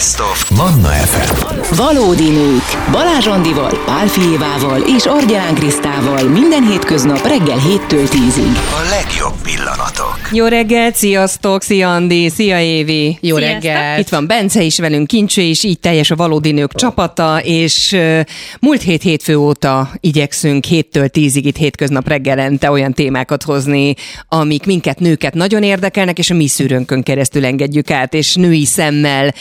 Best of Manna FM. Valódi nők. Balázs Andival, Pál Fijévával és Argyán Krisztával minden hétköznap reggel 7-től 10-ig. A legjobb pillanatok. Jó reggelt, sziasztok, szia Andi, szia Évi. Jó Sziasztok. reggelt. Itt van Bence is velünk, Kincső is, így teljes a Valódi Nők csapata, és uh, múlt hét hétfő óta igyekszünk héttől tízig itt hétköznap reggelente olyan témákat hozni, amik minket nőket nagyon érdekelnek, és a mi szűrőnkön keresztül engedjük át, és női szemmel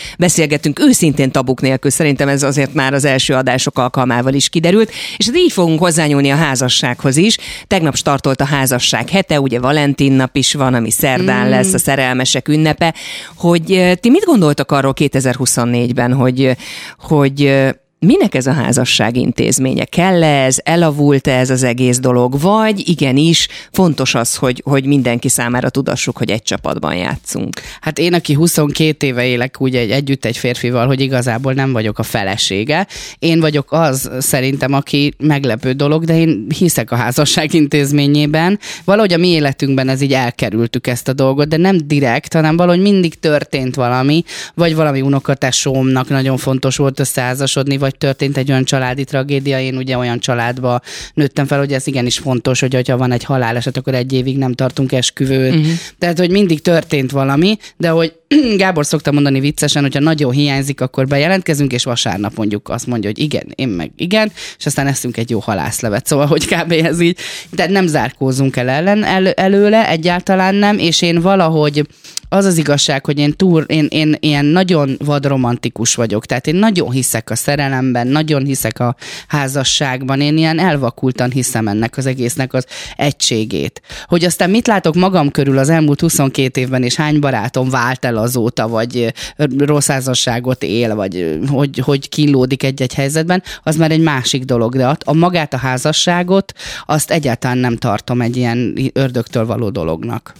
beszélgetünk őszintén tabuk nélkül. Szerintem ez azért már az első adások alkalmával is kiderült, és hát így fogunk hozzányúlni a házassághoz is. Tegnap startolt a házasság hete, ugye Valentin nap is van, ami szerdán mm. lesz, a szerelmesek ünnepe, hogy eh, ti mit gondoltak arról 2024-ben, hogy, hogy eh, Minek ez a házasság intézménye? kell ez? Elavult-e ez az egész dolog? Vagy igenis fontos az, hogy, hogy mindenki számára tudassuk, hogy egy csapatban játszunk? Hát én, aki 22 éve élek úgy egy, együtt egy férfival, hogy igazából nem vagyok a felesége. Én vagyok az szerintem, aki meglepő dolog, de én hiszek a házasság intézményében. Valahogy a mi életünkben ez így elkerültük ezt a dolgot, de nem direkt, hanem valahogy mindig történt valami, vagy valami unokatesómnak nagyon fontos volt összeházasodni, vagy történt egy olyan családi tragédia. Én ugye olyan családba nőttem fel, hogy ez igenis fontos, hogy ha van egy haláleset, akkor egy évig nem tartunk esküvőt. Uh-huh. Tehát, hogy mindig történt valami, de hogy Gábor szokta mondani viccesen, hogyha nagyon hiányzik, akkor bejelentkezünk, és vasárnap mondjuk azt mondja, hogy igen, én meg igen, és aztán eszünk egy jó halászlevet. Szóval, hogy kb. ez így, tehát nem zárkózunk el, ellen, el előle, egyáltalán nem, és én valahogy az az igazság, hogy én túl, én, én ilyen nagyon vadromantikus vagyok, tehát én nagyon hiszek a szerelemben, nagyon hiszek a házasságban, én ilyen elvakultan hiszem ennek az egésznek az egységét. Hogy aztán mit látok magam körül az elmúlt 22 évben, és hány barátom vált el azóta, vagy rossz házasságot él, vagy hogy, hogy kínlódik egy-egy helyzetben, az már egy másik dolog, de a magát a házasságot, azt egyáltalán nem tartom egy ilyen ördögtől való dolognak.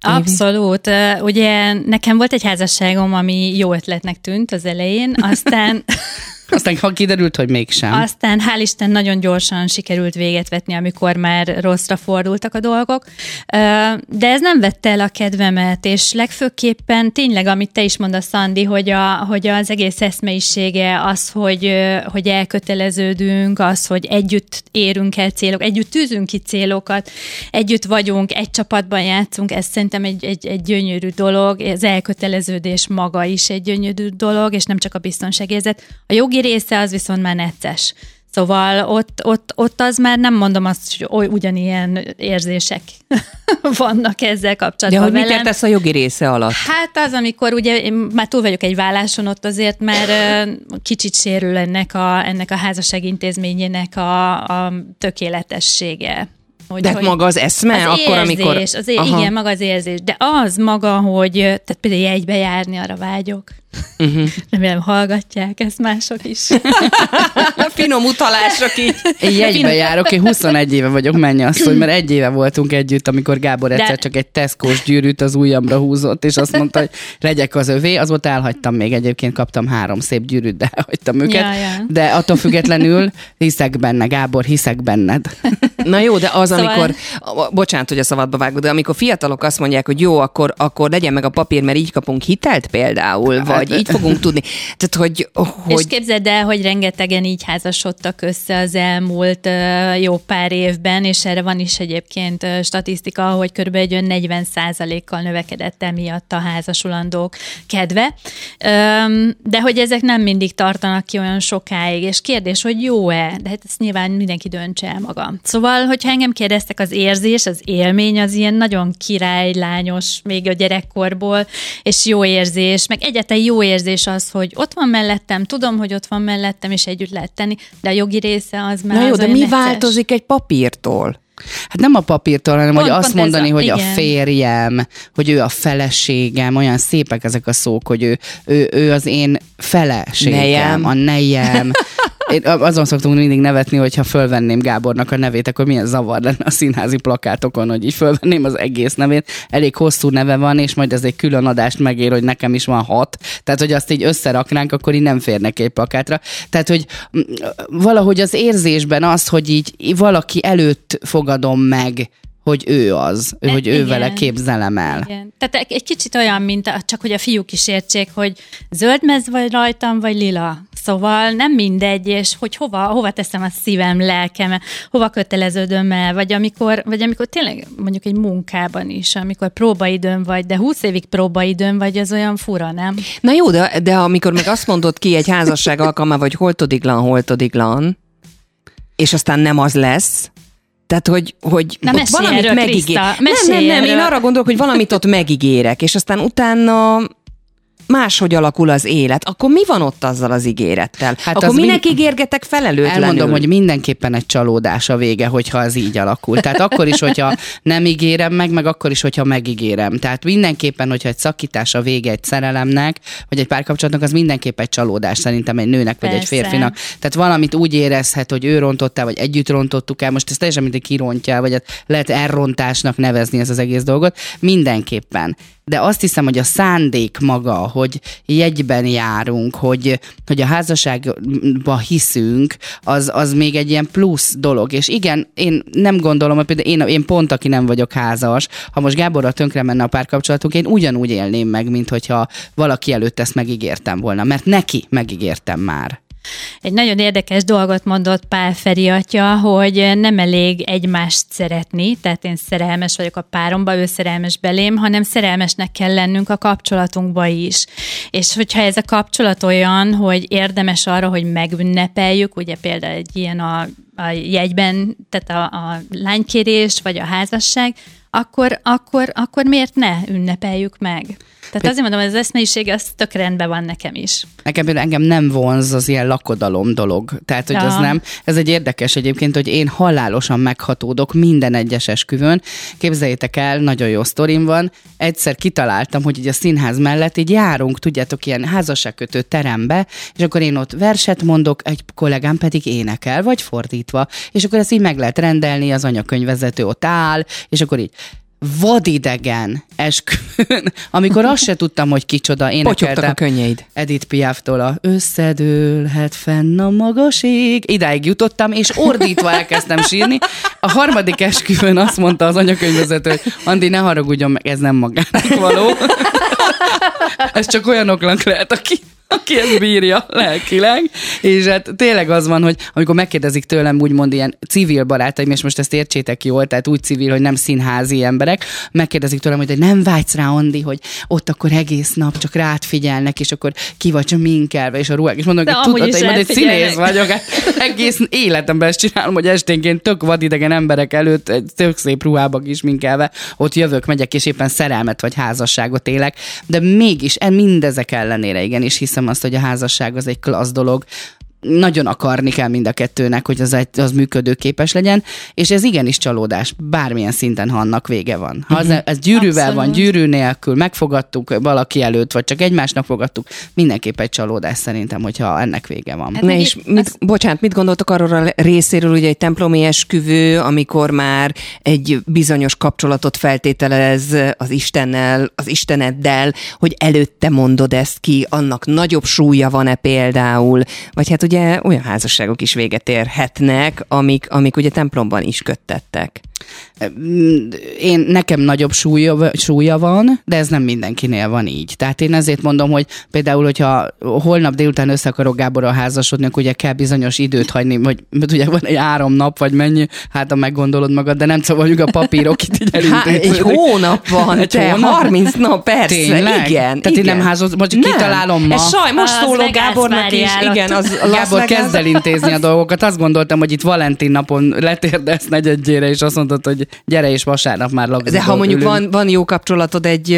Abszolút. Ugye nekem volt egy házasságom, ami jó ötletnek tűnt az elején, aztán Aztán ha kiderült, hogy mégsem. Aztán hál' Isten nagyon gyorsan sikerült véget vetni, amikor már rosszra fordultak a dolgok. De ez nem vette el a kedvemet, és legfőképpen tényleg, amit te is mondasz, Szandi, hogy, a, hogy az egész eszmeisége az, hogy, hogy elköteleződünk, az, hogy együtt érünk el célok, együtt tűzünk ki célokat, együtt vagyunk, egy csapatban játszunk, ez szerintem egy, egy, egy gyönyörű dolog, az elköteleződés maga is egy gyönyörű dolog, és nem csak a biztonságérzet. A jogi része az viszont már necces. Szóval ott, ott, ott az már nem mondom azt, hogy oly, ugyanilyen érzések vannak ezzel kapcsolatban. De hogy mit értesz a jogi része alatt? Hát az, amikor ugye én már túl vagyok egy válláson, ott azért már kicsit sérül ennek a, ennek a házasság intézményének a, a tökéletessége. Hogy, De hogy maga az eszme? Az akkor, érzés, amikor... az é- igen, maga az érzés. De az maga, hogy tehát például jegybe járni, arra vágyok. Uh-huh. Remélem hallgatják ezt mások is. Finom utalások így. Én jegybe járok, én 21 éve vagyok mennyi hogy mert egy éve voltunk együtt, amikor Gábor egyszer De... csak egy teszkós gyűrűt az ujjamra húzott, és azt mondta, hogy legyek az övé, az volt elhagytam még egyébként, kaptam három szép gyűrűt, de elhagytam őket. Ja, ja. De attól függetlenül hiszek benne, Gábor, hiszek benned. Na jó, de az, szóval... amikor, bocsánat, hogy a szabadba vágod, de amikor fiatalok azt mondják, hogy jó, akkor, akkor legyen meg a papír, mert így kapunk hitelt például, hát, vagy így fogunk tudni. Tehát, hogy, hogy... És képzeld el, hogy rengetegen így házasodtak össze az elmúlt jó pár évben, és erre van is egyébként statisztika, hogy kb. egy 40 kal növekedett emiatt a házasulandók kedve. De hogy ezek nem mindig tartanak ki olyan sokáig, és kérdés, hogy jó-e? De hát ezt nyilván mindenki döntse el maga. Szóval, hogyha engem kérdeztek, az érzés, az élmény az ilyen nagyon királylányos még a gyerekkorból, és jó érzés, meg egyáltalán jó érzés az, hogy ott van mellettem, tudom, hogy ott van mellettem, és együtt lehet tenni, de a jogi része az már Na jó, az de mi necces. változik egy papírtól? Hát nem a papírtól, hanem pont, hogy azt mondani, a, hogy igen. a férjem, hogy ő a feleségem, olyan szépek ezek a szók, hogy ő, ő, ő az én feleségem, nejem. a nejem. Én azon szoktunk mindig nevetni, hogyha fölvenném Gábornak a nevét, akkor milyen zavar lenne a színházi plakátokon, hogy így fölvenném az egész nevét. Elég hosszú neve van, és majd ez egy külön adást megér, hogy nekem is van hat. Tehát, hogy azt így összeraknánk, akkor így nem férnek egy plakátra. Tehát, hogy valahogy az érzésben az, hogy így valaki előtt fogadom meg, hogy ő az, ő, E- hogy ő vele képzelem el. Igen. Tehát egy- kicsit olyan, mint a, csak hogy a fiúk is értsék, hogy zöld mez vagy rajtam, vagy lila. Szóval nem mindegy, és hogy hova, hova teszem a szívem, lelkem, hova köteleződöm el, vagy amikor, vagy amikor tényleg mondjuk egy munkában is, amikor próbaidőn vagy, de 20 évig próbaidőn vagy, az olyan fura, nem? Na jó, de, de amikor meg azt mondod ki egy házasság alkalmával, hogy holtodiglan, holtodiglan, és aztán nem az lesz, tehát, hogy, hogy Na, valamit erről, megígér. Nem, nem, nem, én arra gondolok, hogy valamit ott megígérek, és aztán utána máshogy alakul az élet, akkor mi van ott azzal az ígérettel? Hát akkor az minek mind- ígérgetek felelőtlenül? Elmondom, hogy mindenképpen egy csalódás a vége, hogyha ez így alakul. Tehát akkor is, hogyha nem ígérem meg, meg akkor is, hogyha megígérem. Tehát mindenképpen, hogyha egy szakítás a vége egy szerelemnek, vagy egy párkapcsolatnak, az mindenképp egy csalódás szerintem egy nőnek, vagy egy Persze. férfinak. Tehát valamit úgy érezhet, hogy ő rontotta, vagy együtt rontottuk el. Most ez teljesen mint egy kirontja, vagy hát lehet elrontásnak nevezni ezt az egész dolgot. Mindenképpen. De azt hiszem, hogy a szándék maga, hogy jegyben járunk, hogy, hogy a házasságba hiszünk, az, az még egy ilyen plusz dolog. És igen, én nem gondolom, hogy például én, én pont, aki nem vagyok házas, ha most Gáborra tönkre menne a párkapcsolatunk, én ugyanúgy élném meg, mint hogyha valaki előtt ezt megígértem volna, mert neki megígértem már. Egy nagyon érdekes dolgot mondott Pál Feri atya, hogy nem elég egymást szeretni, tehát én szerelmes vagyok a páromba, ő szerelmes belém, hanem szerelmesnek kell lennünk a kapcsolatunkba is. És hogyha ez a kapcsolat olyan, hogy érdemes arra, hogy megünnepeljük, ugye például egy ilyen a, a jegyben, tehát a, a lánykérés, vagy a házasság, akkor, akkor, akkor miért ne ünnepeljük meg? Tehát azért mondom, hogy az eszmeiség az tök rendben van nekem is. Nekem engem nem vonz az ilyen lakodalom dolog. Tehát, hogy Ja. az nem. Ez egy érdekes egyébként, hogy én halálosan meghatódok minden egyes esküvőn. Képzeljétek el, nagyon jó sztorim van. Egyszer kitaláltam, hogy így a színház mellett így járunk, tudjátok, ilyen házasságkötő terembe, és akkor én ott verset mondok, egy kollégám pedig énekel, vagy fordítva. És akkor ezt így meg lehet rendelni, az anyakönyvvezető ott áll, és akkor így vadidegen esküvőn, amikor azt se tudtam, hogy kicsoda Potyogtak énekeltem. a könnyeid. Edith Piaftól a összedőlhet fenn a magaség. Idáig jutottam, és ordítva elkezdtem sírni. A harmadik esküvőn azt mondta az anyakönyvvezető, hogy Andi, ne haragudjon meg, ez nem magának való. ez csak olyanoknak lehet, aki aki ezt bírja lelkileg, és hát tényleg az van, hogy amikor megkérdezik tőlem úgymond ilyen civil barátaim, és most ezt értsétek jól, tehát úgy civil, hogy nem színházi emberek, megkérdezik tőlem, hogy nem vágysz rá, Andi, hogy ott akkor egész nap csak rád figyelnek, és akkor ki vagy csak minkelve, és a ruhák, és mondom, De hogy én majd egy színész vagyok, hát egész életemben ezt csinálom, hogy esténként tök vadidegen emberek előtt, egy tök szép ruhába is minkelve, ott jövök, megyek, és éppen szerelmet vagy házasságot élek, de mégis e- mindezek ellenére igenis hiszem azt, hogy a házasság az egy klassz dolog, nagyon akarni kell mind a kettőnek, hogy az, egy- az működőképes legyen, és ez igenis csalódás, bármilyen szinten, ha annak vége van. Ha az, ez gyűrűvel van, Abszolút. gyűrű nélkül, megfogadtuk valaki előtt, vagy csak egymásnak fogadtuk, mindenképp egy csalódás szerintem, hogyha ennek vége van. Hát Ne, meg és mit, az- bocsánat, mit gondoltok arról a részéről, ugye egy templomi esküvő, amikor már egy bizonyos kapcsolatot feltételez az Istennel, az Isteneddel, hogy előtte mondod ezt ki, annak nagyobb súlya van-e például, vagy hát ugye olyan házasságok is véget érhetnek, amik, amik ugye templomban is köttettek. Én nekem nagyobb súlya, súlya van, de ez nem mindenkinél van így. Tehát én ezért mondom, hogy például, hogyha holnap délután össze akarok Gáborral házasodni, akkor ugye kell bizonyos időt hagyni, hogy ugye van egy három nap, vagy mennyi, hát ha meggondolod magad, de nem szabad mondjuk a papírok itt így Há, egy hónap van, Egy te, hónap? 30 nap, persze, Tényleg? igen. Tehát én igen. nem házhoz- most csak kitalálom ma. Ez saj, most Az szólok Gábornak is, igen, az a Las Gábor kezd el intézni a dolgokat. Azt gondoltam, hogy itt Valentin napon letérdesz negyedjére, és azt mondtad, hogy gyere, és vasárnap már lagzidon De ha mondjuk ülünk. van, van jó kapcsolatod egy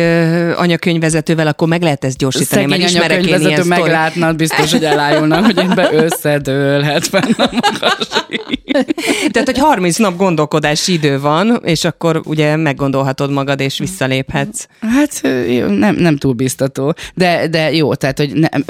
anyakönyvvezetővel, akkor meg lehet ezt gyorsítani. Szegény anyakönyvvezető meglátna, biztos, hogy elájulnak, hogy én be összedőlhet fenn a. Tehát, hogy 30 nap gondolkodási idő van, és akkor ugye meggondolhatod magad, és visszaléphetsz. Hát nem, nem túl biztató, de, de jó, tehát hogy nem,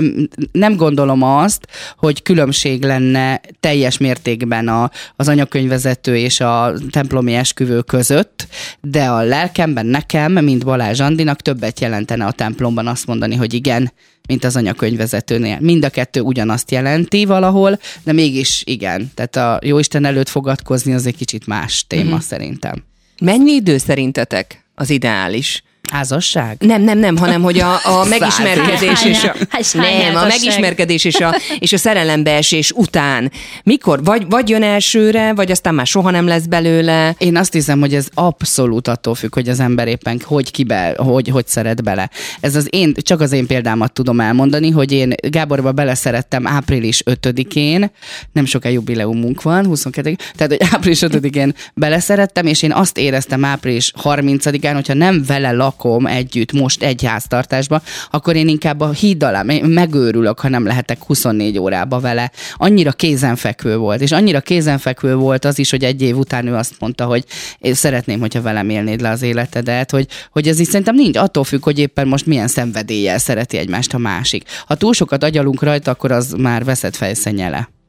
nem gondolom azt, hogy különbség lenne teljes mértékben a, az anyakönyvvezető és a templomi esküvő között, de a lelkemben nekem, mint Balázs Andinak többet jelentene a templomban azt mondani, hogy igen, mint az anyakönyvvezetőnél. Mind a kettő ugyanazt jelenti valahol, de mégis igen. Tehát a Jóisten előtt fogadkozni az egy kicsit más téma mm-hmm. szerintem. Mennyi idő szerintetek az ideális? Házasság? Nem, nem, nem, hanem hogy a, a megismerkedés és a, nem, a megismerkedés és a, és a szerelembeesés után. Mikor? Vagy, vagy jön elsőre, vagy aztán már soha nem lesz belőle. Én azt hiszem, hogy ez abszolút attól függ, hogy az ember éppen hogy kibe, hogy, hogy szeret bele. Ez az én, csak az én példámat tudom elmondani, hogy én Gáborba beleszerettem április 5-én, nem soká jubileumunk van, 22 tehát hogy április 5-én beleszerettem, és én azt éreztem április 30-án, hogyha nem vele lakom együtt most egy háztartásba, akkor én inkább a híd alá megőrülök, ha nem lehetek 24 órába vele. Annyira kézenfekvő volt, és annyira kézenfekvő volt az is, hogy egy év után ő azt mondta, hogy én szeretném, hogyha velem élnéd le az életedet, hogy, hogy ez is szerintem nincs, attól függ, hogy éppen most milyen szenvedéllyel szereti egymást a másik. Ha túl sokat agyalunk rajta, akkor az már veszett fejszennyele.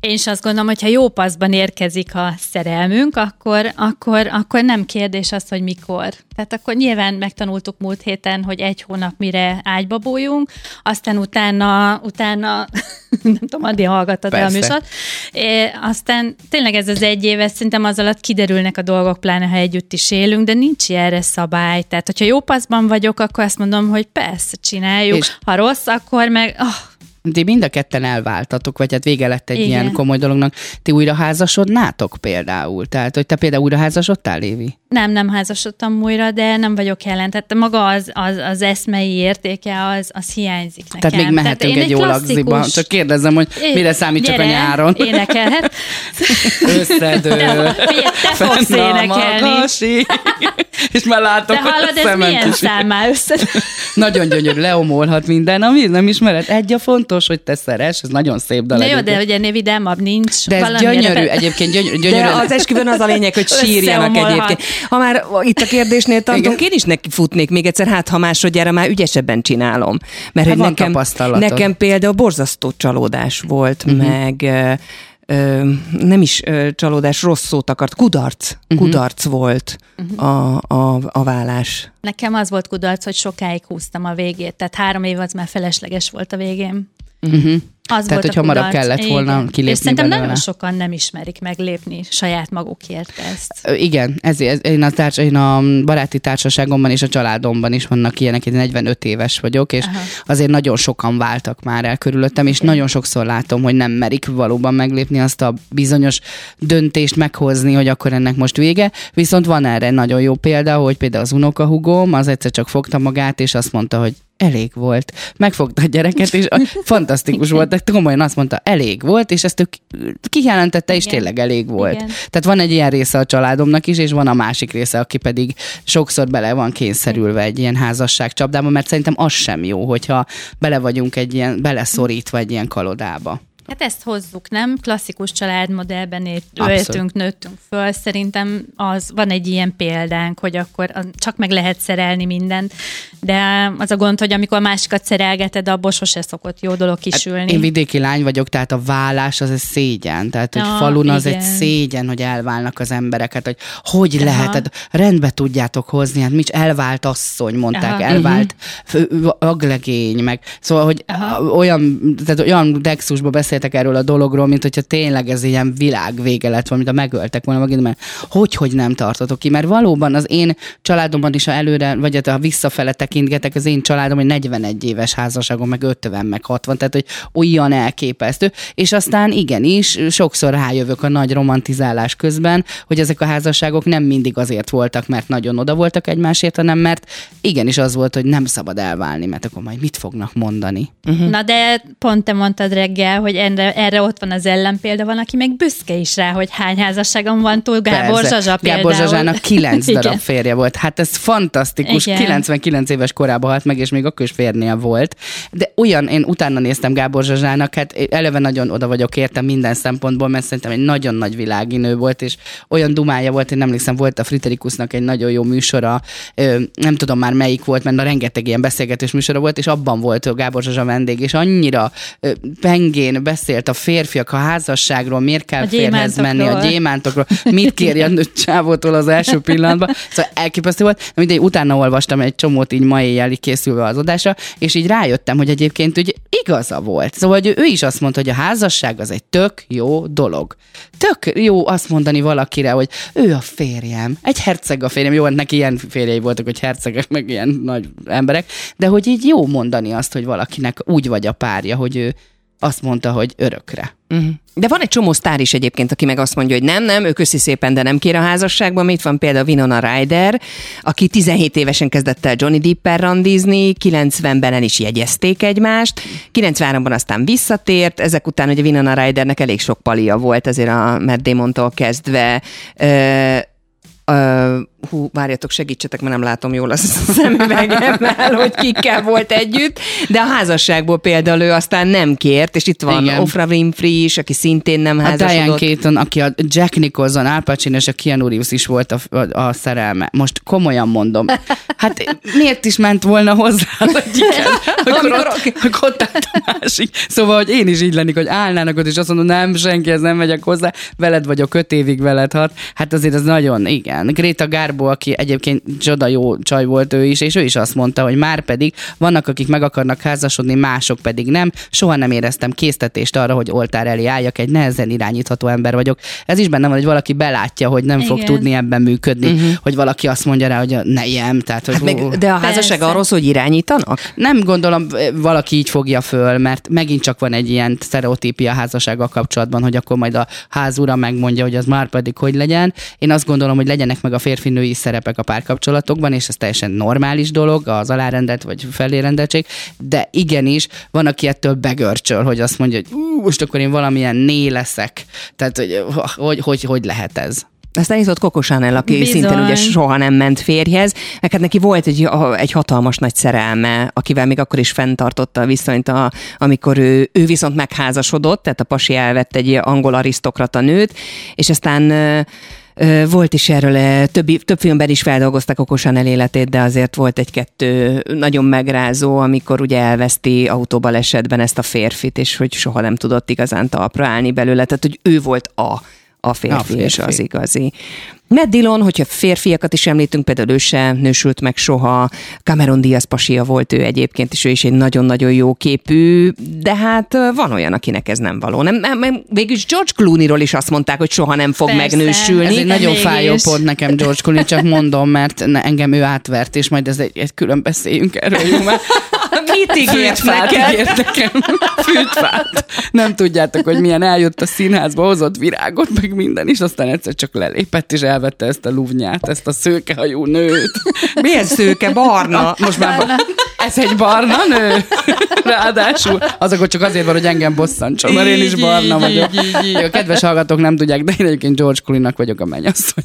Én is azt gondolom, hogy ha jó paszban érkezik a szerelmünk, akkor, akkor, akkor nem kérdés az, hogy mikor. Tehát akkor nyilván megtanultuk múlt héten, hogy egy hónap mire ágyba bújunk, aztán utána, utána nem tudom, Adi hallgattad a műsort, é, aztán tényleg ez az egy éves, szerintem az alatt kiderülnek a dolgok, pláne ha együtt is élünk, de nincs erre szabály. Tehát, hogyha jó paszban vagyok, akkor azt mondom, hogy persze, csináljuk. És... Ha rossz, akkor meg oh, Ti mind a ketten elváltatok, vagy hát vége lett egy Igen. ilyen komoly dolognak. Ti újra házasodnátok például? Tehát, hogy te például újra házasodtál, Lévi? Nem, nem házasodtam újra, de nem vagyok jelen. Tehát maga az, az, az eszmei értéke, az, az hiányzik nekem. Tehát még mehetünk én egy jó lagziba. Csak kérdezem, hogy mire számít csak a nyáron. Énekelhet. Összedő. De, figyelj, te fogsz énekelni. És már látom, De hogy hallod, a ez milyen is. számmá össze? Nagyon gyönyörű, leomolhat minden, ami nem ismered. Egy a fontos, hogy te szeres, ez nagyon szép dal. Na jó, de ugye ennél vidámabb nincs. de ez gyönyörű, be- egyébként gyönyörű. gyönyörű De az esküvőn az a lényeg, hogy sírjanak egyébként. Ha már itt a kérdésnél tartunk, én is neki futnék még egyszer, hát ha másodjára már ügyesebben csinálom. Mert Hát hogy nekem, nekem például borzasztó csalódás volt, uh-huh. meg ö, nem is ö, csalódás, rossz szót akart, kudarc, uh-huh. kudarc volt uh-huh. a, a, a vállás. Nekem az volt kudarc, hogy sokáig húztam a végét. Tehát három év az már felesleges volt a végén. Uh-huh. Az Tehát, hogy hamarabb kudarc. kellett volna Igen. kilépni És szerintem belőle. nagyon sokan nem ismerik meglépni saját magukért ezt. Igen, ezért én a, társ, én a baráti társaságomban és a családomban is vannak ilyenek, én 45 éves vagyok, és Aha. azért nagyon sokan váltak már el körülöttem, és nagyon sokszor látom, hogy nem merik valóban meglépni azt a bizonyos döntést meghozni, hogy akkor ennek most vége. Viszont van erre nagyon jó példa, hogy például az unokahugóm az egyszer csak fogta magát, és azt mondta, hogy elég volt. Megfogta a gyereket, és a- fantasztikus volt, de komolyan azt mondta, elég volt, és ezt ő ki- kijelentette, és Igen. tényleg elég volt. Igen. Tehát van egy ilyen része a családomnak is, és van a másik része, aki pedig sokszor bele van kényszerülve egy ilyen házasság csapdába, mert szerintem az sem jó, hogyha bele vagyunk egy ilyen, beleszorítva egy ilyen kalodába. Hát ezt hozzuk, nem? Klasszikus családmodellben éltünk, nőttünk föl. Szerintem az van egy ilyen példánk, hogy akkor csak meg lehet szerelni mindent, de az a gond, hogy amikor a másikat szerelgeted, abból sose szokott jó dolog kisülni. Hát Én vidéki lány vagyok, tehát a vállás az egy szégyen. Tehát, hogy Ja, falun az igen. egy szégyen, hogy elválnak az emberek. Hát, hogy hogy Aha. lehet, hát rendbe tudjátok hozni, hát mit elvált asszony, mondták, Aha. elvált fő- aglegény, meg szóval, hogy Aha. olyan, tehát olyan dexusba beszéltek erről a dologról, mint hogyha tényleg ez ilyen világ vége lett, valamit a megöltek volna megint, mert hogy, hogy nem tartotok ki, mert valóban az én családomban is, ha előre, vagy hát ha visszafele tekintgetek, az én családom, hogy 41 éves házasságom, meg 50, meg 60, tehát hogy olyan elképesztő, és aztán igenis, sokszor rájövök a nagy romantizálás közben, hogy ezek a házasságok nem mindig azért voltak, mert nagyon oda voltak egymásért, hanem mert igenis az volt, hogy nem szabad elválni, mert akkor majd mit fognak mondani. Uh-huh. Na de pont te mondtad reggel, hogy erre, erre ott van az ellenpélda, van, aki meg büszke is rá, hogy hány házasságom van túl, Gábor Persze. Zsazsa például. Gábor Zsazsának kilenc darab férje volt. Hát ez fantasztikus. Igen. 99 éves korában halt meg, és még akkor is férnél volt. De olyan, én utána néztem Gábor Zsazsának, hát eleve nagyon oda vagyok értem minden szempontból, mert szerintem egy nagyon nagy világi nő volt, és olyan dumája volt, én emlékszem, volt a Friterikusnak egy nagyon jó műsora, nem tudom már melyik volt, mert na rengeteg ilyen beszélgetés műsora volt, és abban volt a Gábor Zsazsa vendég, és annyira pengén beszélt a férfiak a házasságról, miért kell A férhez menni, a gyémántokról. mit kérjen a csávótól az első pillanatban. Szóval elképesztő volt. De mindegy, utána olvastam egy csomót így ma éjjel készülve az adásra, és így rájöttem, hogy egyébként úgy igaza volt. Szóval hogy ő is azt mondta, hogy a házasság az egy tök jó dolog. Tök jó azt mondani valakire, hogy ő a férjem. Egy herceg a férjem. Jó, hát neki ilyen férjei voltak, hogy hercegek, meg ilyen nagy emberek, de hogy így jó mondani azt, hogy valakinek úgy vagy a párja, hogy ő azt mondta, hogy örökre. Uh-huh. De van egy csomó sztár is egyébként, aki meg azt mondja, hogy nem, nem, ő köszi szépen, de nem kér a házasságban. Itt van például Winona Ryder, aki 17 évesen kezdett el Johnny Depp-el randizni, 90-ben el is jegyezték egymást, 93-ban aztán visszatért, ezek után ugye Winona Rydernek elég sok palia volt, azért a Matt Damon-tól kezdve, ö, ö, hú, várjatok, segítsetek, mert nem látom jól a szemüvegemmel, hogy kikkel volt együtt, de a házasságból például ő aztán nem kért, és itt van Igen. Oprah Winfrey is, aki szintén nem A Diane házasodott. Keaton, aki a Jack Nicholson, Al Pacino és a Keanu Reeves is volt a, a, a szerelme. Most komolyan mondom. Hát miért is ment volna hozzá, hogy igen? Akkor ott, akkor ott állt a másik. Szóval, hogy én is így lennék, hogy állnának ott, és azt mondom, nem, senki, ez nem megyek hozzá, veled vagyok, öt évig veled hat. Hát azért az nagyon, igen. Greta Garbo, aki egyébként csoda jó csaj volt ő is, és ő is azt mondta, hogy már pedig vannak, akik meg akarnak házasodni, mások pedig nem. Soha nem éreztem késztetést arra, hogy oltár elé álljak, egy nehezen irányítható ember vagyok. Ez is benne van, hogy valaki belátja, hogy nem fog Igen. tudni ebben működni, uh-huh. hogy valaki azt mondja rá, hogy ne ilyen, tehát hogy Hát meg, de a házasság Persze. arról szól, hogy irányítanak? nem gondolom, valaki így fogja föl, mert megint csak van egy ilyen sztereotípia házassággal kapcsolatban, hogy akkor majd a házura megmondja, hogy az már pedig hogy legyen. Én azt gondolom, hogy legyenek meg a férfi-női szerepek a párkapcsolatokban, és ez teljesen normális dolog, az alárendelt vagy felérendeltség, de igenis van, aki ettől begörcsöl, hogy azt mondja, hogy ú, most akkor én valamilyen né leszek. Tehát, hogy hogy, hogy, hogy lehet ez? Aztán itt volt Coco Chanel, aki Bizony. szintén ugye soha nem ment férjhez, meg hát neki volt egy, egy hatalmas nagy szerelme, akivel még akkor is fenntartotta a viszonyt, a, amikor ő, ő viszont megházasodott, tehát a pasi elvett egy angol arisztokrata nőt, és aztán volt is erről, többi, több filmben is feldolgozták Coco Chanel életét, de azért volt egy-kettő nagyon megrázó, amikor ugye elveszti autóbalesetben ezt a férfit, és hogy soha nem tudott igazán talpra állni belőle, tehát hogy ő volt a a férfi, A férfi. és az igazi. Matt Dillon, hogyha férfiakat is említünk, például ő se nősült meg soha, Cameron Diaz pasia volt ő egyébként, és ő is egy nagyon-nagyon jó képű, de hát van olyan, akinek ez nem való. Nem, nem, nem, végülis George Clooney-ról is azt mondták, hogy soha nem fog Persze. megnősülni. Ez egy nagyon mégis. fájó pont nekem George Clooney, csak mondom, mert engem ő átvert, és majd ez egy, egy külön beszéljünk erről, jó? Mert Mit ígért neked? ígért nekem. Fűtfát. Nem tudjátok, hogy milyen eljött a színházba, hozott virágot, meg minden, és aztán egyszer csak lelépett, és elvette ezt a luvnyát, ezt a szőkehajú nőt. Milyen szőke, barna. Most már ez egy barna nő? Ráadásul az akkor csak azért van, hogy engem bosszantson, mert én is barna így, vagyok. így, így. A kedves hallgatók nem tudják, de én egyébként George Clooney-nak vagyok a mennyasszony.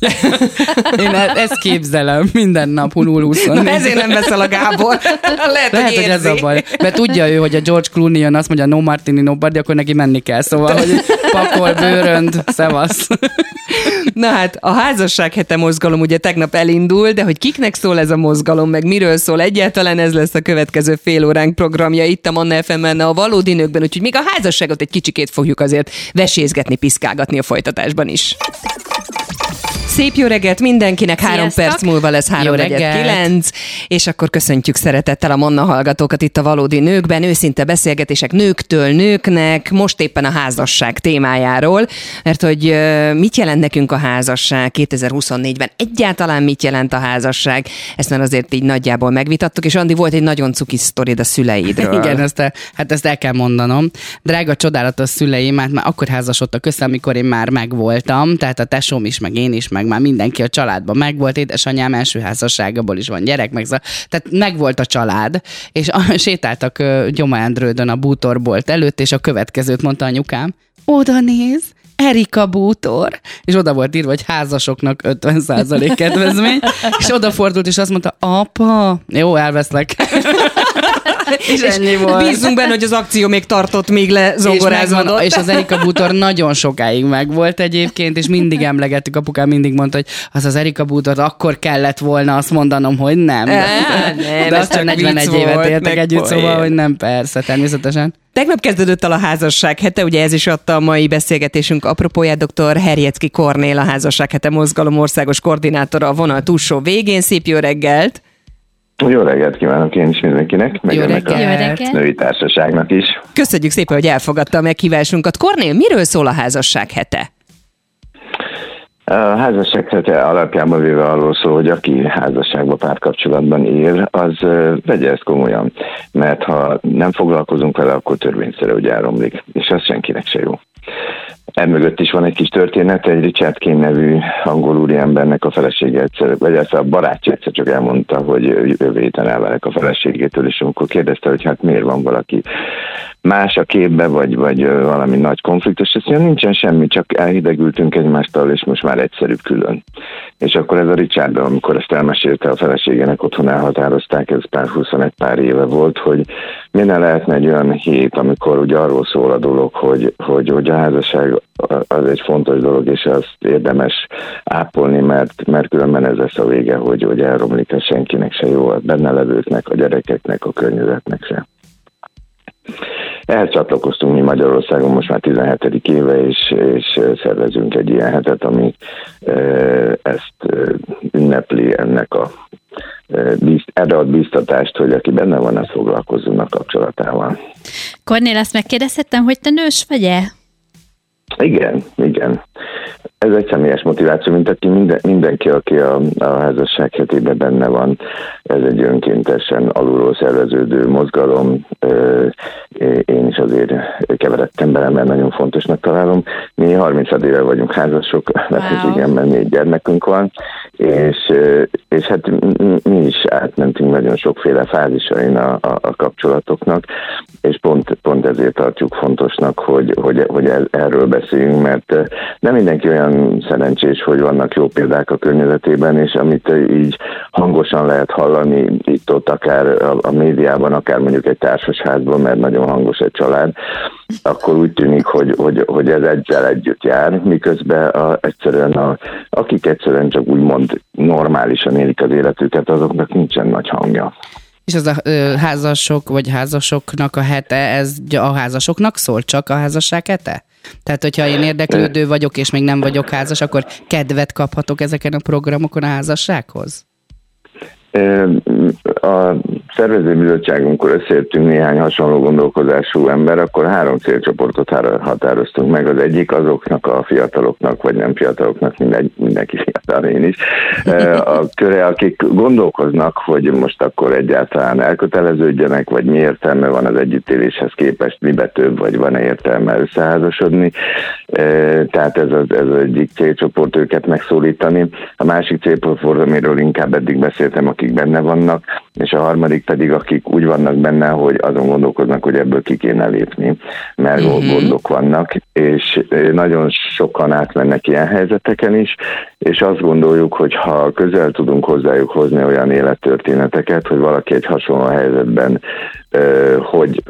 Én e- ezt képzelem minden nap hulul 24. Na, ezért nem veszel a Gábor. Lehet, Lehet, hogy ez a baj. Mert tudja ő, hogy a George Clooney jön, azt mondja no martini, no bardi, akkor neki menni kell. Szóval, hogy pakol, bőrönd, szevasz. Na hát, a házasság hete mozgalom ugye tegnap elindul, de hogy kiknek szól ez a mozgalom, meg miről szól egyáltalán, ez lesz a következő fél óránk programja itt a Manna fm a valódi nőkben, úgyhogy még a házasságot egy kicsikét fogjuk azért vesézgetni, piszkálgatni a folytatásban is. Szép jó reggelt mindenkinek, három Sziasztok! perc múlva lesz három reggelt! kilenc, és akkor köszöntjük szeretettel a Manna hallgatókat itt a Valódi Nőkben, őszinte beszélgetések nőktől nőknek, most éppen a házasság témájáról, mert hogy mit jelent nekünk a házasság 2024-ben, egyáltalán mit jelent a házasság, ezt már azért így nagyjából megvitattuk, és Andi volt egy nagyon cuki sztorid a szüleidről. Igen, ezt, el- hát ezt el kell mondanom. Drága, csodálatos szüleim, hát már akkor házasodtak össze, amikor én már megvoltam, tehát a tesóm is, meg én is, meg már mindenki a családban. Megvolt, édesanyám első házasságából is van gyerek, meg tehát megvolt a család, és a, sétáltak ö, Gyományandrődön a bútorbolt előtt, és a következőt mondta anyukám, oda néz, Erika Bútor, és oda volt írva, hogy házasoknak 50% kedvezmény, és odafordult, és azt mondta, apa, jó, elveszlek. és ennyi volt. Bízunk benne, hogy az akció még tartott, még és, lezongorázódott. és az Erika Bútor nagyon sokáig megvolt egyébként, és mindig emlegettük, apukám mindig mondta, hogy az az Erika Bútor akkor kellett volna azt mondanom, hogy nem. Á, nem, De ez csak 41 vicc évet éltek együtt, poén. szóval, hogy nem, persze, természetesen. Tegnap kezdődött el a házasság hete, ugye ez is adta a mai beszélgetésünk apropóját, dr. Herjecki Kornél, a házasság hete mozgalom országos koordinátora a vonal túlsó végén. Szép jó reggelt! Jó reggelt kívánok én is mindenkinek, meg Jó ennek reggelt. a Jó reggelt. női társaságnak is. Köszönjük szépen, hogy elfogadta a meghívásunkat. Kornél, miről szól a házasság hete? A házasság hete alapjában véve arról szól, hogy aki házasságban párkapcsolatban él, az vegye ezt komolyan. Mert ha nem foglalkozunk vele, akkor törvényszerű, hogy elromlik. És az senkinek se jó. Emögött is van egy kis történet, egy Richard Kane nevű angol úriembernek a felesége egyszer, vagy ez a barátja egyszer csak elmondta, hogy jövő héten elválik a feleségétől, és amikor kérdezte, hogy hát miért van valaki más a képbe, vagy, vagy valami nagy konfliktus, azt mondja, nincsen semmi, csak elhidegültünk egymástól, és most már egyszerűbb külön. És akkor ez a Richard, amikor ezt elmesélte a feleségének, otthon elhatározták, ez pár 21 pár éve volt, hogy minden lehetne egy olyan hét, amikor ugye arról szól a dolog, hogy, hogy, hogy a házasság az egy fontos dolog, és azt érdemes ápolni, mert, mert különben ez lesz a vége, hogy, hogy elromlik, ez senkinek se jó, a benne levőknek, a gyerekeknek, a környezetnek se. Ehhez csatlakoztunk mi Magyarországon most már 17. éve, és, és szervezünk egy ilyen hetet, ami ezt ünnepli ennek a bizt, erre ad biztatást, hogy aki benne van, az foglalkozzon a kapcsolatával. Kornél, azt megkérdezhettem, hogy te nős vagy-e? Igen, igen. Ez egy személyes motiváció, mint aki minden, mindenki, aki a, a házasság hetében benne van, ez egy önkéntesen alulról szerveződő mozgalom. Én is azért keveredtem bele, mert nagyon fontosnak találom. Mi 30 éve vagyunk házasok, wow. igen, mert négy gyermekünk van, és, és hát mi- is átmentünk nagyon sokféle fázisain a, a, a kapcsolatoknak, és pont, pont ezért tartjuk fontosnak, hogy, hogy, hogy erről beszéljünk, mert nem mindenki olyan szerencsés, hogy vannak jó példák a környezetében, és amit így hangosan lehet hallani itt-ott, akár a, médiában, akár mondjuk egy társasházban, mert nagyon hangos egy család, akkor úgy tűnik, hogy, hogy, hogy ez ezzel együtt jár, miközben a, egyszerűen a, akik egyszerűen csak úgymond normálisan élik az életüket, azoknak nincsen nagy hangja. És az a ö, házasok vagy házasoknak a hete, ez a házasoknak szól csak a házasság hete? Tehát, hogyha én érdeklődő vagyok, és még nem vagyok házas, akkor kedvet kaphatok ezeken a programokon a házassághoz? A szervezőbizottságunkkor összeértünk néhány hasonló gondolkozású ember, akkor három célcsoportot határoztunk meg. Az egyik azoknak a fiataloknak, vagy nem fiataloknak, mindegy, mindenki fiatal, én is, a köre, akik gondolkoznak, hogy most akkor egyáltalán elköteleződjenek, vagy mi értelme van az együttéléshez képest, mibe több, vagy van-e értelme összeházasodni. Tehát ez az, ez az egyik célcsoport őket megszólítani. A másik célcsoport, amiről inkább eddig beszéltem, akik benne vannak, és a harmadik pedig, akik úgy vannak benne, hogy azon gondolkoznak, hogy ebből ki kéne lépni, mert uh-huh. gondok vannak, és ö, nagyon sokan átmennek ilyen helyzeteken is, és azt gondoljuk, hogy ha közel tudunk hozzájuk hozni olyan élettörténeteket, hogy valaki egy hasonló helyzetben hogy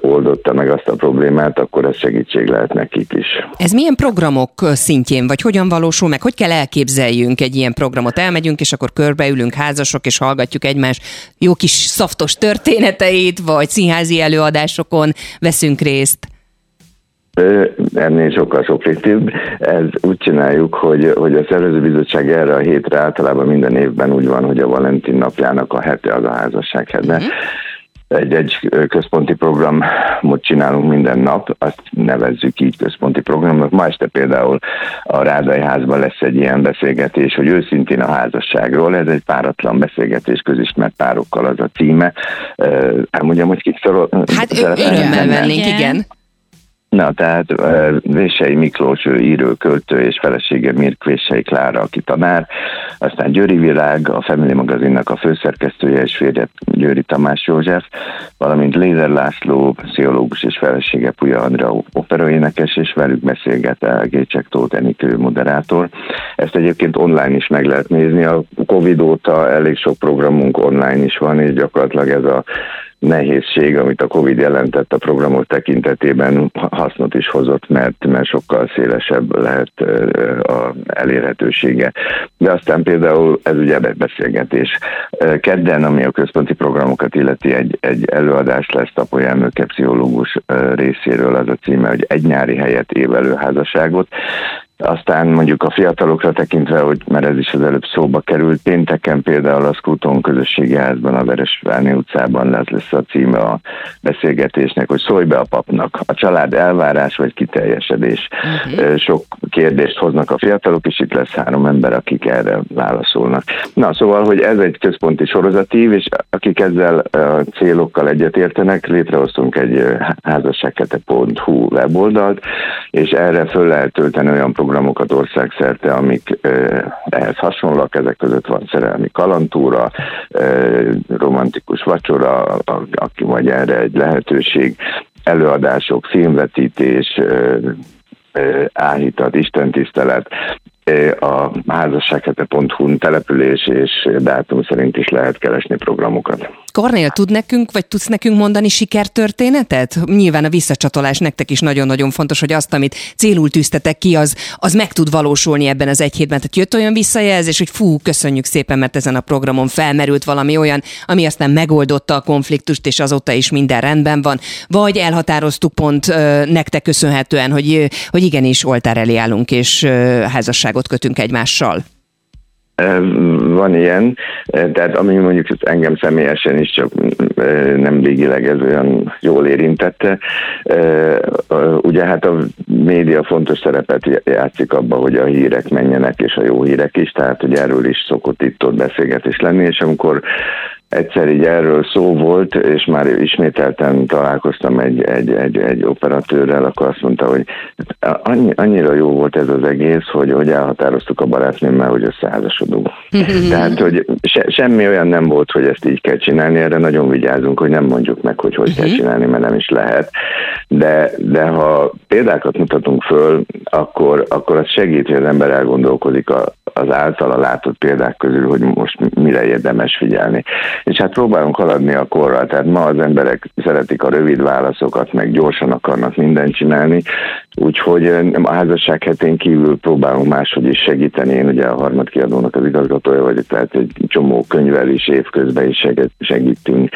oldotta meg azt a problémát, akkor ez segítség lehet nekik is. Ez milyen programok szintjén, vagy hogyan valósul meg? Hogy kell elképzeljünk egy ilyen programot? Elmegyünk, és akkor körbeülünk házasok, és hallgatjuk egymás jó kis szaftos történeteit, vagy színházi előadásokon veszünk részt. Ennél sokkal sokrétűbb. Ez úgy csináljuk, hogy, hogy a szervezőbizottság erre a hétre általában minden évben úgy van, hogy a Valentin napjának a hete az a házasság hete. Uh-huh. Egy, egy központi programot csinálunk minden nap, azt nevezzük így központi programnak. Ma este például a Rádai házban lesz egy ilyen beszélgetés, hogy őszintén a házasságról, ez egy páratlan beszélgetés közismert párokkal az a címe. Elmondjam, hogy kik szorol. Hát örömmel vennénk, Igen. igen. Na, tehát Vései Miklós ő író, költő és felesége Mirk Vései Klára, aki tanár, aztán Győri Világ, a Family magazinnak a főszerkesztője és férje Győri Tamás József, valamint Lézer László, pszichológus és felesége Puja Andrea operaénekes, és velük beszélget el Gécsek Tóth Enikő moderátor. Ezt egyébként online is meg lehet nézni, a Covid óta elég sok programunk online is van, és gyakorlatilag ez a nehézség, amit a Covid jelentett a programok tekintetében hasznot is hozott, mert, mert sokkal szélesebb lehet a elérhetősége. De aztán például ez ugye beszélgetés. Kedden, ami a központi programokat illeti, egy, egy előadás lesz Tapó Jelmőke pszichológus részéről, az a címe, hogy egy nyári helyet évelő házasságot. Aztán mondjuk a fiatalokra tekintve, hogy mert ez is az előbb szóba került, pénteken például a Skúton közösségi házban, a Veresvárni utcában lesz, lesz a címe a beszélgetésnek, hogy szólj be a papnak. A család elvárás vagy kiteljesedés. Uh-huh. Sok kérdést hoznak a fiatalok, és itt lesz három ember, akik erre válaszolnak. Na, szóval, hogy ez egy központi sorozatív, és akik ezzel a célokkal egyetértenek, létrehoztunk egy házasságkete.hu weboldalt, és erre föl lehet tölteni olyan programokat, programokat országszerte, amik ehhez hasonlóak, ezek között van szerelmi kalantúra, romantikus vacsora, aki vagy erre egy lehetőség, előadások, filmvetítés, áhítat, istentisztelet, a házassághete.hu település és dátum szerint is lehet keresni programokat. Kornél, tud nekünk, vagy tudsz nekünk mondani sikertörténetet? Nyilván a visszacsatolás nektek is nagyon-nagyon fontos, hogy azt, amit célul tűztetek ki, az, az meg tud valósulni ebben az egy hétben. Tehát jött olyan visszajelzés, hogy fú, köszönjük szépen, mert ezen a programon felmerült valami olyan, ami aztán megoldotta a konfliktust, és azóta is minden rendben van. Vagy elhatároztuk pont nektek köszönhetően, hogy, hogy igenis oltár elé állunk, és ö, házasságot kötünk egymással. Van ilyen, tehát ami mondjuk engem személyesen is csak nem végileg ez olyan jól érintette. Ugye hát a média fontos szerepet játszik abban, hogy a hírek menjenek, és a jó hírek is, tehát hogy erről is szokott itt ott beszélgetés lenni, és amikor egyszer így erről szó volt, és már ismételten találkoztam egy, egy, egy, egy operatőrrel, akkor azt mondta, hogy annyi, annyira jó volt ez az egész, hogy, hogy elhatároztuk a barátnőmmel, hogy összeházasodunk. Tehát, hogy se, semmi olyan nem volt, hogy ezt így kell csinálni, erre nagyon vigyázunk, hogy nem mondjuk meg, hogy hogy kell mhm. csinálni, mert nem is lehet. De, de ha példákat mutatunk föl, akkor, akkor az segít, hogy az ember elgondolkozik a, az általa látott példák közül, hogy most mire érdemes figyelni. És hát próbálunk haladni a korral, tehát ma az emberek szeretik a rövid válaszokat, meg gyorsan akarnak mindent csinálni, úgyhogy a házasság hetén kívül próbálunk máshogy is segíteni. Én ugye a harmadkiadónak az igazgatója vagyok, tehát egy csomó könyvvel is évközben is segítünk.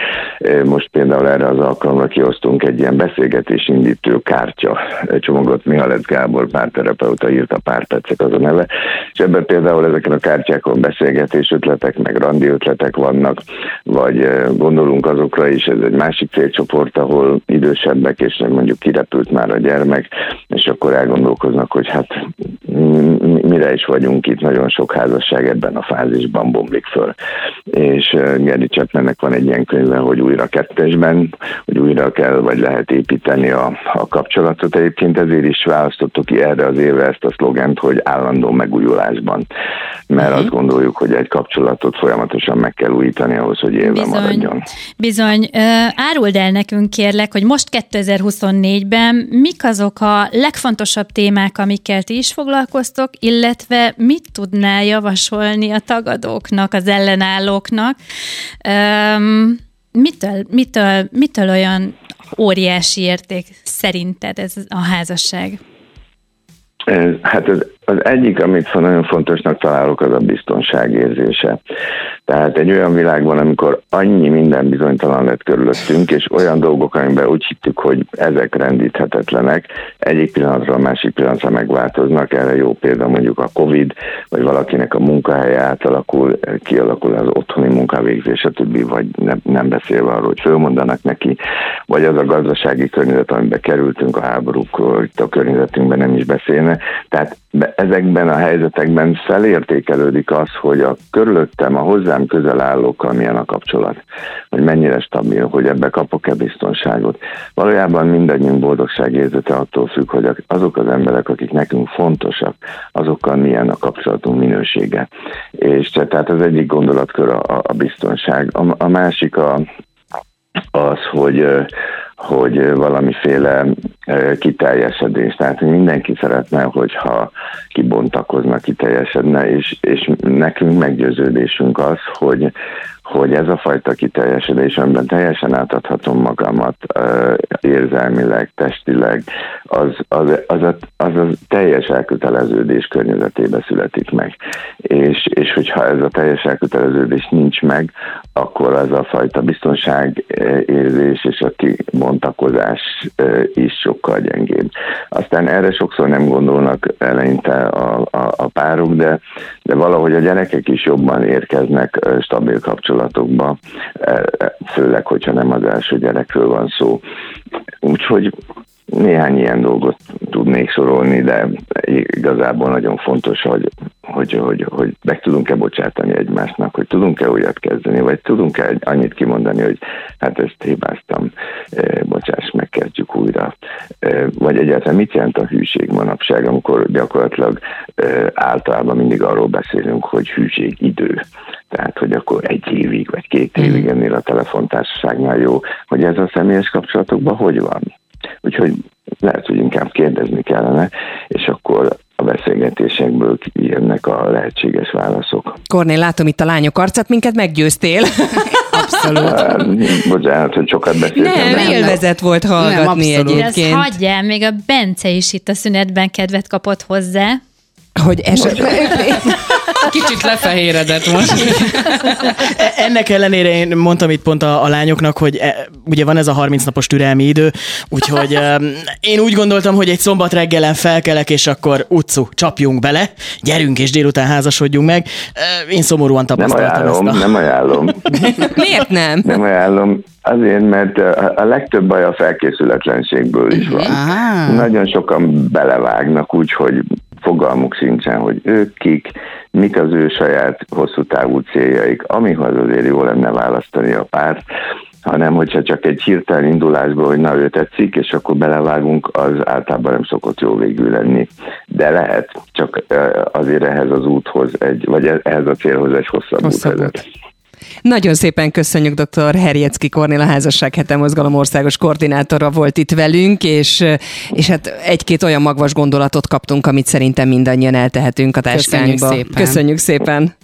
Most például erre az alkalomra kiosztunk egy ilyen beszélgetés indítő kártya csomagot, Mihalec Gábor párterapeuta írta pár percek az a neve, és ebben például ezeken a kártyákon beszélgetés ötletek, meg randi ötletek vannak, vagy gondolunk azokra is, ez egy másik célcsoport, ahol idősebbek, és mondjuk kirepült már a gyermek, és akkor elgondolkoznak, hogy hát mire is vagyunk itt, nagyon sok házasság ebben a fázisban bomlik föl. És Geri Csepmennek van egy ilyen könyve, hogy újra kettesben, hogy újra kell, vagy lehet építeni a, a kapcsolatot. Egyébként ezért is választottuk ki erre az évre ezt a szlogent, hogy állandó megújulásban. Mert uh-huh. azt gondoljuk, hogy egy kapcsolatot folyamatosan meg kell újítani ahhoz, hogy élve bizony, maradjon. Bizony. Áruld el nekünk kérlek, hogy most 2024-ben mik azok a legfontosabb témák, amikkel ti is foglalkoztok, illetve mit tudnál javasolni a tagadóknak, az ellenállóknak? mitől, mitől, mitől olyan óriási érték szerinted ez a házasság? Hát az, az egyik, amit nagyon fontosnak találok, az a biztonság érzése. Tehát egy olyan világban, amikor annyi minden bizonytalan lett körülöttünk, és olyan dolgok, amiben úgy hittük, hogy ezek rendíthetetlenek, egyik pillanatra a másik pillanatra megváltoznak. Erre jó példa mondjuk a Covid, vagy valakinek a munkahelye átalakul, kialakul az otthoni munkavégzés, a többi, vagy nem, nem beszélve arról, hogy fölmondanak neki, vagy az a gazdasági környezet, amiben kerültünk a háborúkról, itt a környezetünkben nem is beszélne. Tehát ezekben a helyzetekben felértékelődik az, hogy a körülöttem, a hozzám közel állókkal milyen a kapcsolat, hogy mennyire stabil, hogy ebbe kapok-e biztonságot. Valójában mindannyiunk boldogságérzete attól függ, hogy azok az emberek, akik nekünk fontosak, azokkal milyen a kapcsolatunk minősége. És tehát az egyik gondolatkör a, a biztonság. A, a másik a, az, hogy hogy valamiféle kiteljesedés. Tehát mindenki szeretne, hogyha kibontakozna, kiteljesedne, és, és nekünk meggyőződésünk az, hogy, hogy ez a fajta kiteljesedés, amiben teljesen átadhatom magamat érzelmileg, testileg, az, az, az, a, az a teljes elköteleződés környezetébe születik meg. És, és hogyha ez a teljes elköteleződés nincs meg, akkor az a fajta biztonságérzés és a kibontakozás is sokkal gyengébb. Aztán erre sokszor nem gondolnak eleinte a, a, a párok, de, de valahogy a gyerekek is jobban érkeznek stabil kapcsolatokba, főleg, hogyha nem az első gyerekről van szó. Úgyhogy néhány ilyen dolgot tudnék sorolni, de igazából nagyon fontos, hogy, hogy, hogy, hogy meg tudunk-e bocsátani egymásnak, hogy tudunk-e újat kezdeni, vagy tudunk-e annyit kimondani, hogy hát ezt hibáztam, e, bocsáss, megkezdjük újra. E, vagy egyáltalán mit jelent a hűség manapság, amikor gyakorlatilag e, általában mindig arról beszélünk, hogy hűség idő. Tehát, hogy akkor egy évig, vagy két évig mhm. ennél a telefontársaságnál jó, hogy ez a személyes kapcsolatokban hogy van? Úgyhogy lehet, hogy inkább kérdezni kellene, és akkor a beszélgetésekből jönnek a lehetséges válaszok. Kornél, látom itt a lányok arcát, minket meggyőztél. Abszolút. Bocsánat, hogy sokat beszéltem. Nem, élvezet volt hallgatni nem, egyébként. Ez hagyjál, még a Bence is itt a szünetben kedvet kapott hozzá. Hogy esetleg... Kicsit lefehéredett most. Ennek ellenére én mondtam itt pont a, a lányoknak, hogy e, ugye van ez a 30 napos türelmi idő, úgyhogy e, én úgy gondoltam, hogy egy szombat reggelen felkelek, és akkor utcu, csapjunk bele, gyerünk és délután házasodjunk meg. E, én szomorúan tapasztaltam nem ajánlom, ezt. A... Nem ajánlom. Miért nem? Nem ajánlom. Azért, mert a legtöbb baj a felkészületlenségből is van. Aha. Nagyon sokan belevágnak úgy, hogy fogalmuk sincsen, hogy ők kik, mik az ő saját hosszú távú céljaik, amihoz azért jó lenne választani a párt, hanem hogyha csak egy hirtelen indulásból, hogy na ő tetszik, és akkor belevágunk, az általában nem szokott jó végül lenni. De lehet, csak azért ehhez az úthoz, egy, vagy ehhez a célhoz egy hosszabb, hosszabb út vezet. Nagyon szépen köszönjük dr. Herjecki Kornél, a Házasság Hete Mozgalom országos koordinátora volt itt velünk, és, és hát egy-két olyan magvas gondolatot kaptunk, amit szerintem mindannyian eltehetünk a táskánkba. Köszönjük szépen. Köszönjük szépen.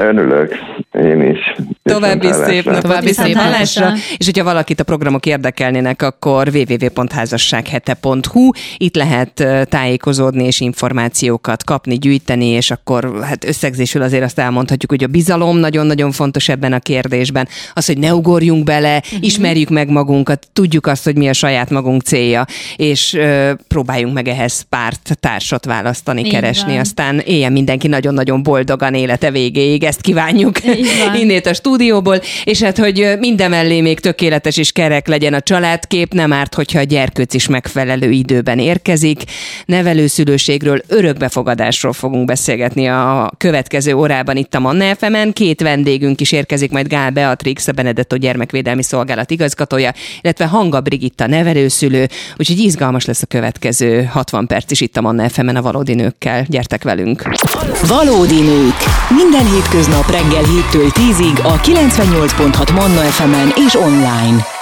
Örülök, én is. További szép napot, további szép hallásra. És hogyha valakit a programok érdekelnének, akkor www.házassághete.hu. Itt lehet tájékozódni és információkat kapni, gyűjteni, és akkor hát összegzésül azért azt elmondhatjuk, hogy a bizalom nagyon-nagyon fontos ebben a kérdésben. Az, hogy ne ugorjunk bele, uh-huh. ismerjük meg magunkat, tudjuk azt, hogy mi a saját magunk célja, és uh, próbáljunk meg ehhez párt, társat választani, Így keresni, van. aztán éljen mindenki nagyon-nagyon boldogan élete végéig ezt kívánjuk innét a stúdióból, és hát, hogy minden mellé még tökéletes és kerek legyen a családkép, nem árt, hogyha a gyerkőc is megfelelő időben érkezik. Nevelőszülőségről, örökbefogadásról fogunk beszélgetni a következő órában itt a Manna fm Két vendégünk is érkezik, majd Gál Beatrix, a Benedetto Gyermekvédelmi Szolgálat igazgatója, illetve Hanga Brigitta nevelőszülő, úgyhogy izgalmas lesz a következő 60 perc is itt a Manna fm a valódi nőkkel. Gyertek velünk! Valódi nők. Minden hétköznap reggel 7-től 10-ig a 98.6 Manna FM-en és online.